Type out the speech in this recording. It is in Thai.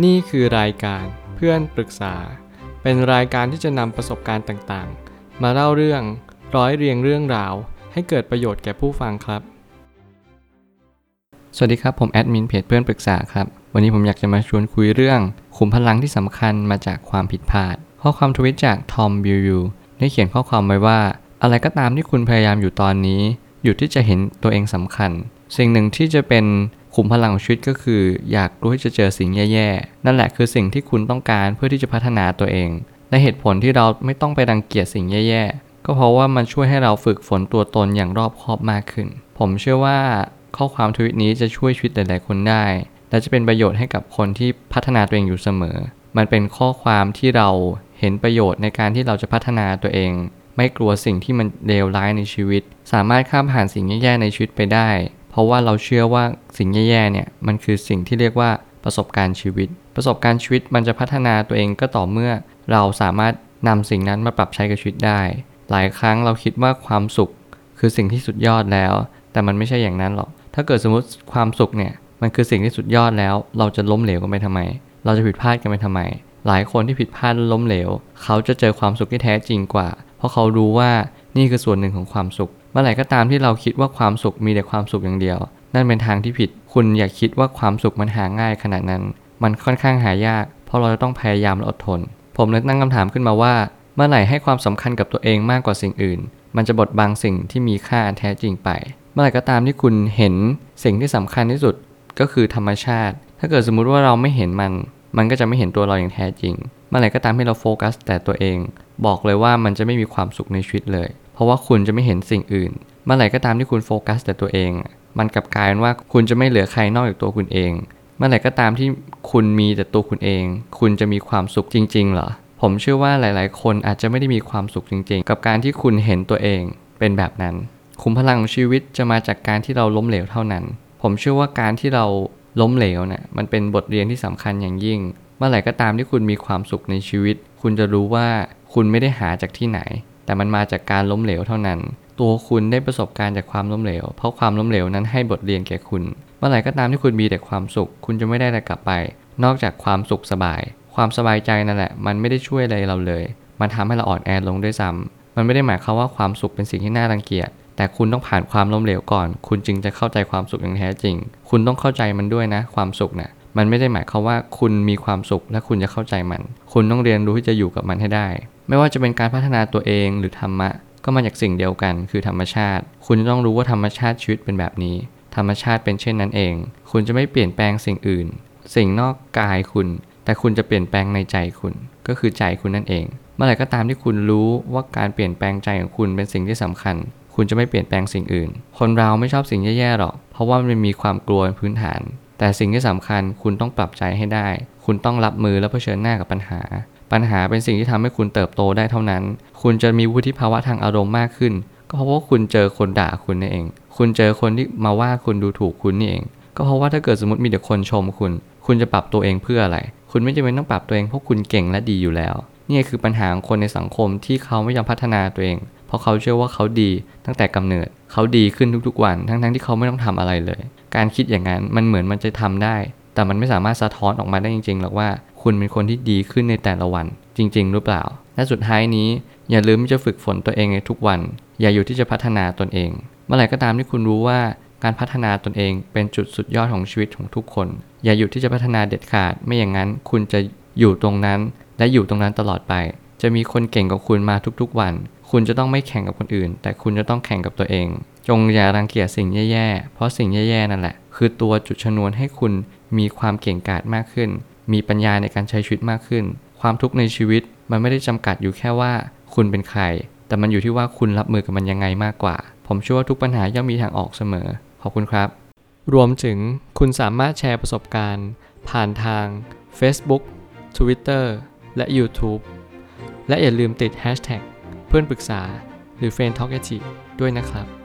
นี่คือรายการเพื่อนปรึกษา เป็นรายการที่จะนำประสบการณ์ต่างๆ มาเล่าเรื่องร้อยเรียงเรื่องราว ให้เกิดประโยชน์แก่ผู้ฟังครับ สวัสดีครับผมแอดมินเพจเพื่อนปรึกษาครับ วันนี้ผมอยากจะมาชวนคุยเรื่อง ขุมพลังที่สำคัญมาจากความผิดพลาด ข้อความทวิตจากทอมบิวยูได้เขียนข้อความไว้ว่า อะไรก็ตามที่คุณพยายามอยู่ตอนนี้ หยุดที่จะเห็นตัวเองสำคัญ สิ่งหนึ่งที่จะเป็น ขุมพลังของชีวิตก็คือ อยากรู้ที่จะเจอสิ่งแย่ๆ นั่นแหละคือสิ่งที่คุณต้องการเพื่อที่จะพัฒนาตัวเอง และเหตุผลที่เราไม่ต้องไปรังเกียจสิ่งแย่ๆ ก็เพราะว่ามันช่วยให้เราฝึกฝนตัวตนอย่างรอบคอบมากขึ้น ผมเชื่อว่าข้อความทวิตนี้จะช่วยชีวิตหลายๆ คนได้ และจะเป็นประโยชน์ให้กับคนที่พัฒนาตัวเองอยู่เสมอ มันเป็นข้อความที่เราเห็นประโยชน์ในการที่เราจะพัฒนาตัวเอง ไม่กลัวสิ่งที่มันเลวร้ายในชีวิต สามารถข้ามผ่านสิ่งแย่ๆในชีวิตไปได้ เพราะว่าเราเชื่อว่าสิ่งแย่ๆเนี่ยมันคือสิ่งที่เรียกว่าประสบการณ์ชีวิต ประสบการณ์ชีวิตมันจะพัฒนาตัวเองก็ต่อเมื่อ เราสามารถนำสิ่งนั้นมาปรับใช้กับชีวิตได้ หลายครั้งเราคิดว่าความสุข คือสิ่งที่สุดยอดแล้ว แต่มันไม่ใช่อย่างนั้นหรอก ถ้าเกิดสมมติความสุขเนี่ยมันคือสิ่งที่สุดยอดแล้ว เราจะล้มเหลวกันไปทำไม เราจะผิดพลาดกันไปทำไม หลายคนที่ผิดพลาดล้มเหลว เขาจะเจอความสุขที่แท้จริงกว่า เพราะเขารู้ว่า นี่คือส่วนหนึ่งของความสุข เมื่อไหร่ก็ตามที่เราคิดว่าความสุขมีแต่ความสุขอย่างเดียว นั่นเป็นทางที่ผิด คุณอย่าคิดว่าความสุขมันหาง่ายขนาดนั้น มันค่อนข้างหายาก เพราะเราจะต้องพยายามและอดทน ผมเลยตั้งคำถามขึ้นมาว่า เมื่อไหร่ให้ความสำคัญกับตัวเองมากกว่าสิ่งอื่น มันจะบดบังสิ่งที่มีค่าอันแท้จริงไป เมื่อไหร่ก็ตามที่คุณเห็นสิ่งที่สำคัญที่สุดก็คือธรรมชาติ ถ้าเกิดสมมุติว่าเราไม่เห็นมัน มันก็จะไม่เห็นตัวเราอย่างแท้จริง เมื่อไหร่ก็ตามที่เราโฟกัสแต่ตัวเอง บอกเลยว่ามันจะไม่มีความสุขในชีวิตเลย เพราะว่าคุณจะไม่เห็นสิ่งอื่น เมื่อไหร่ก็ตามที่คุณโฟกัสแต่ตัวเอง มันกลับกลายเป็นว่าคุณจะไม่เหลือใครนอกจากตัวคุณเอง เมื่อไหร่ก็ตามที่คุณมีแต่ตัวคุณเอง คุณจะมีความสุขจริง ๆ เหรอ ผมเชื่อว่าหลาย ๆ คนอาจจะไม่ได้มีความสุขจริง ๆ กับการที่คุณเห็นตัวเองเป็นแบบนั้นขุมพลังของชีวิตจะมาจากการที่เราล้มเหลวเท่านั้น ผมเชื่อว่าการที่เราล้มเหลวเนี่ยมันเป็นบทเรียนที่สำคัญอย่างยิ่ง มื่อไหร่ก็ตามที่คุณมีความสุขในชีวิต คุณจะรู้ว่าคุณไม่ได้หาจากที่ไหน แต่มันมาจากการล้มเหลวเท่านั้น ตัวคุณได้ประสบการณ์จากความล้มเหลว เพราะความล้มเหลวนั้นให้บทเรียนแก่คุณ เมื่อไหร่ก็ตามที่คุณมีแต่ความสุข คุณจะไม่ได้อะไรกลับไป นอกจากความสุขสบาย ความสบายใจนั่นแหละ มันไม่ได้ช่วยอะไรเราเลย มันทำให้เราอ่อนแอลงด้วยซ้ำมันไม่ได้หมายความว่าความสุขเป็นสิ่งที่น่ารังเกียจแต่คุณต้องผ่านความล้มเหลวก่อน คุณจึงจะเข้าใจความสุขอย่างแท้จริง คุณต้องเข้าใจมันด้วยนะ ความสุขนะ่ะ มันไม่ได้หมายความว่าคุณมีความสุขและคุณจะเข้าใจมัน คุณต้องเรียนรู้ที่จะอยู่กับมันให้ได้ ไม่ว่าจะเป็นการพัฒนาตัวเองหรือธรรมะ ก็มาจากสิ่งเดียวกันคือธรรมชาติ คุณต้องรู้ว่าธรรมชาติชีวิตเป็นแบบนี้ ธรรมชาติเป็นเช่นนั้นเอง คุณจะไม่เปลี่ยนแปลงสิ่งอื่น สิ่งนอกกายคุณ แต่คุณจะเปลี่ยนแปลงในใจคุณ ก็คือใจคุณนั่นเอง เมื่อไหร่ก็ตามที่คุณรู้ว่าการเปลี่ยนแปลงใจของคุณเป็นสิ่งที่สำคัญ คุณจะไม่เปลี่ยนแปลงสิ่งอื่น คนเราไม่ชอบสิ่งแย่ๆหรอก เพราะว่ามันมีความกลัวพื้นฐาน แต่สิ่งที่สำคัญคุณต้องปรับใจให้ได้ คุณต้องรับมือและเผชิญหน้ากับปัญหา ปัญหาเป็นสิ่งที่ทำให้คุณเติบโตได้เท่านั้น คุณจะมีวุฒิภาวะทางอารมณ์มากขึ้น ก็เพราะว่าคุณเจอคนด่าคุณนี่เอง คุณเจอคนที่มาว่าคุณดูถูกคุณนี่เอง ก็เพราะว่าถ้าเกิดสมมติมีแต่คนชมคุณ คุณจะปรับตัวเองเพื่ออะไร คุณไม่จำเป็นต้องปรับตัวเองเพราะคุณเก่งและดีอยู่แล้ว นี่คือปัญหาของคนในสังคมที่เขาไม่ยอมพัฒนาตัวเอง เพราะเขาเชื่อว่าเขาดีตั้งแต่กำเนิด เขาดีขึ้นทุกๆวัน ทั้งๆที่เขาไม่ต้องทำอะไรเลย การคิดอย่างนั้นมันเหมือนมันจะทำได้ แต่มันไม่สามารถสะท้อนออกมาได้จริงๆหรอกว่า คุณเป็นคนที่ดีขึ้นในแต่ละวัน จริง ๆ หรือเปล่า และสุดท้ายนี้ อย่าลืมที่จะฝึกฝนตัวเองในทุกวัน อย่าอยู่ที่จะพัฒนาตนเอง เมื่อไหร่ก็ตามที่คุณรู้ว่าการพัฒนาตนเองเป็นจุดสุดยอดของชีวิตของทุกคน อย่าหยุดที่จะพัฒนาเด็ดขาด ไม่อย่างนั้นคุณจะอยู่ตรงนั้น และอยู่ตรงนั้นตลอดไป จะมีคนเก่งกว่าคุณมาทุกๆวัน คุณจะต้องไม่แข่งกับคนอื่น แต่คุณจะต้องแข่งกับตัวเอง จงอย่ารังเกียจสิ่งแย่ๆ เพราะสิ่งแย่ๆนั่นแหละ คือตัวจุดชนวนให้คุณมีความเก่งกาจมากขึ้น มีปัญญาในการใช้ชีวิตมากขึ้น ความทุกข์ในชีวิตมันไม่ได้จำกัดอยู่แค่ว่าคุณเป็นใคร แต่มันอยู่ที่ว่าคุณรับมือกับมันยังไงมากกว่า ผมเชื่อว่าทุกปัญหาย่อมมีทางออกเสมอ ขอบคุณครับ รวมถึงคุณสามารถแชร์ประสบการณ์ ผ่านทาง Facebook Twitter และ YouTube และอย่าลืมติด Hashtag เพื่อนปรึกษาหรือ f r ร e n d t a l k a ด้วยนะครับ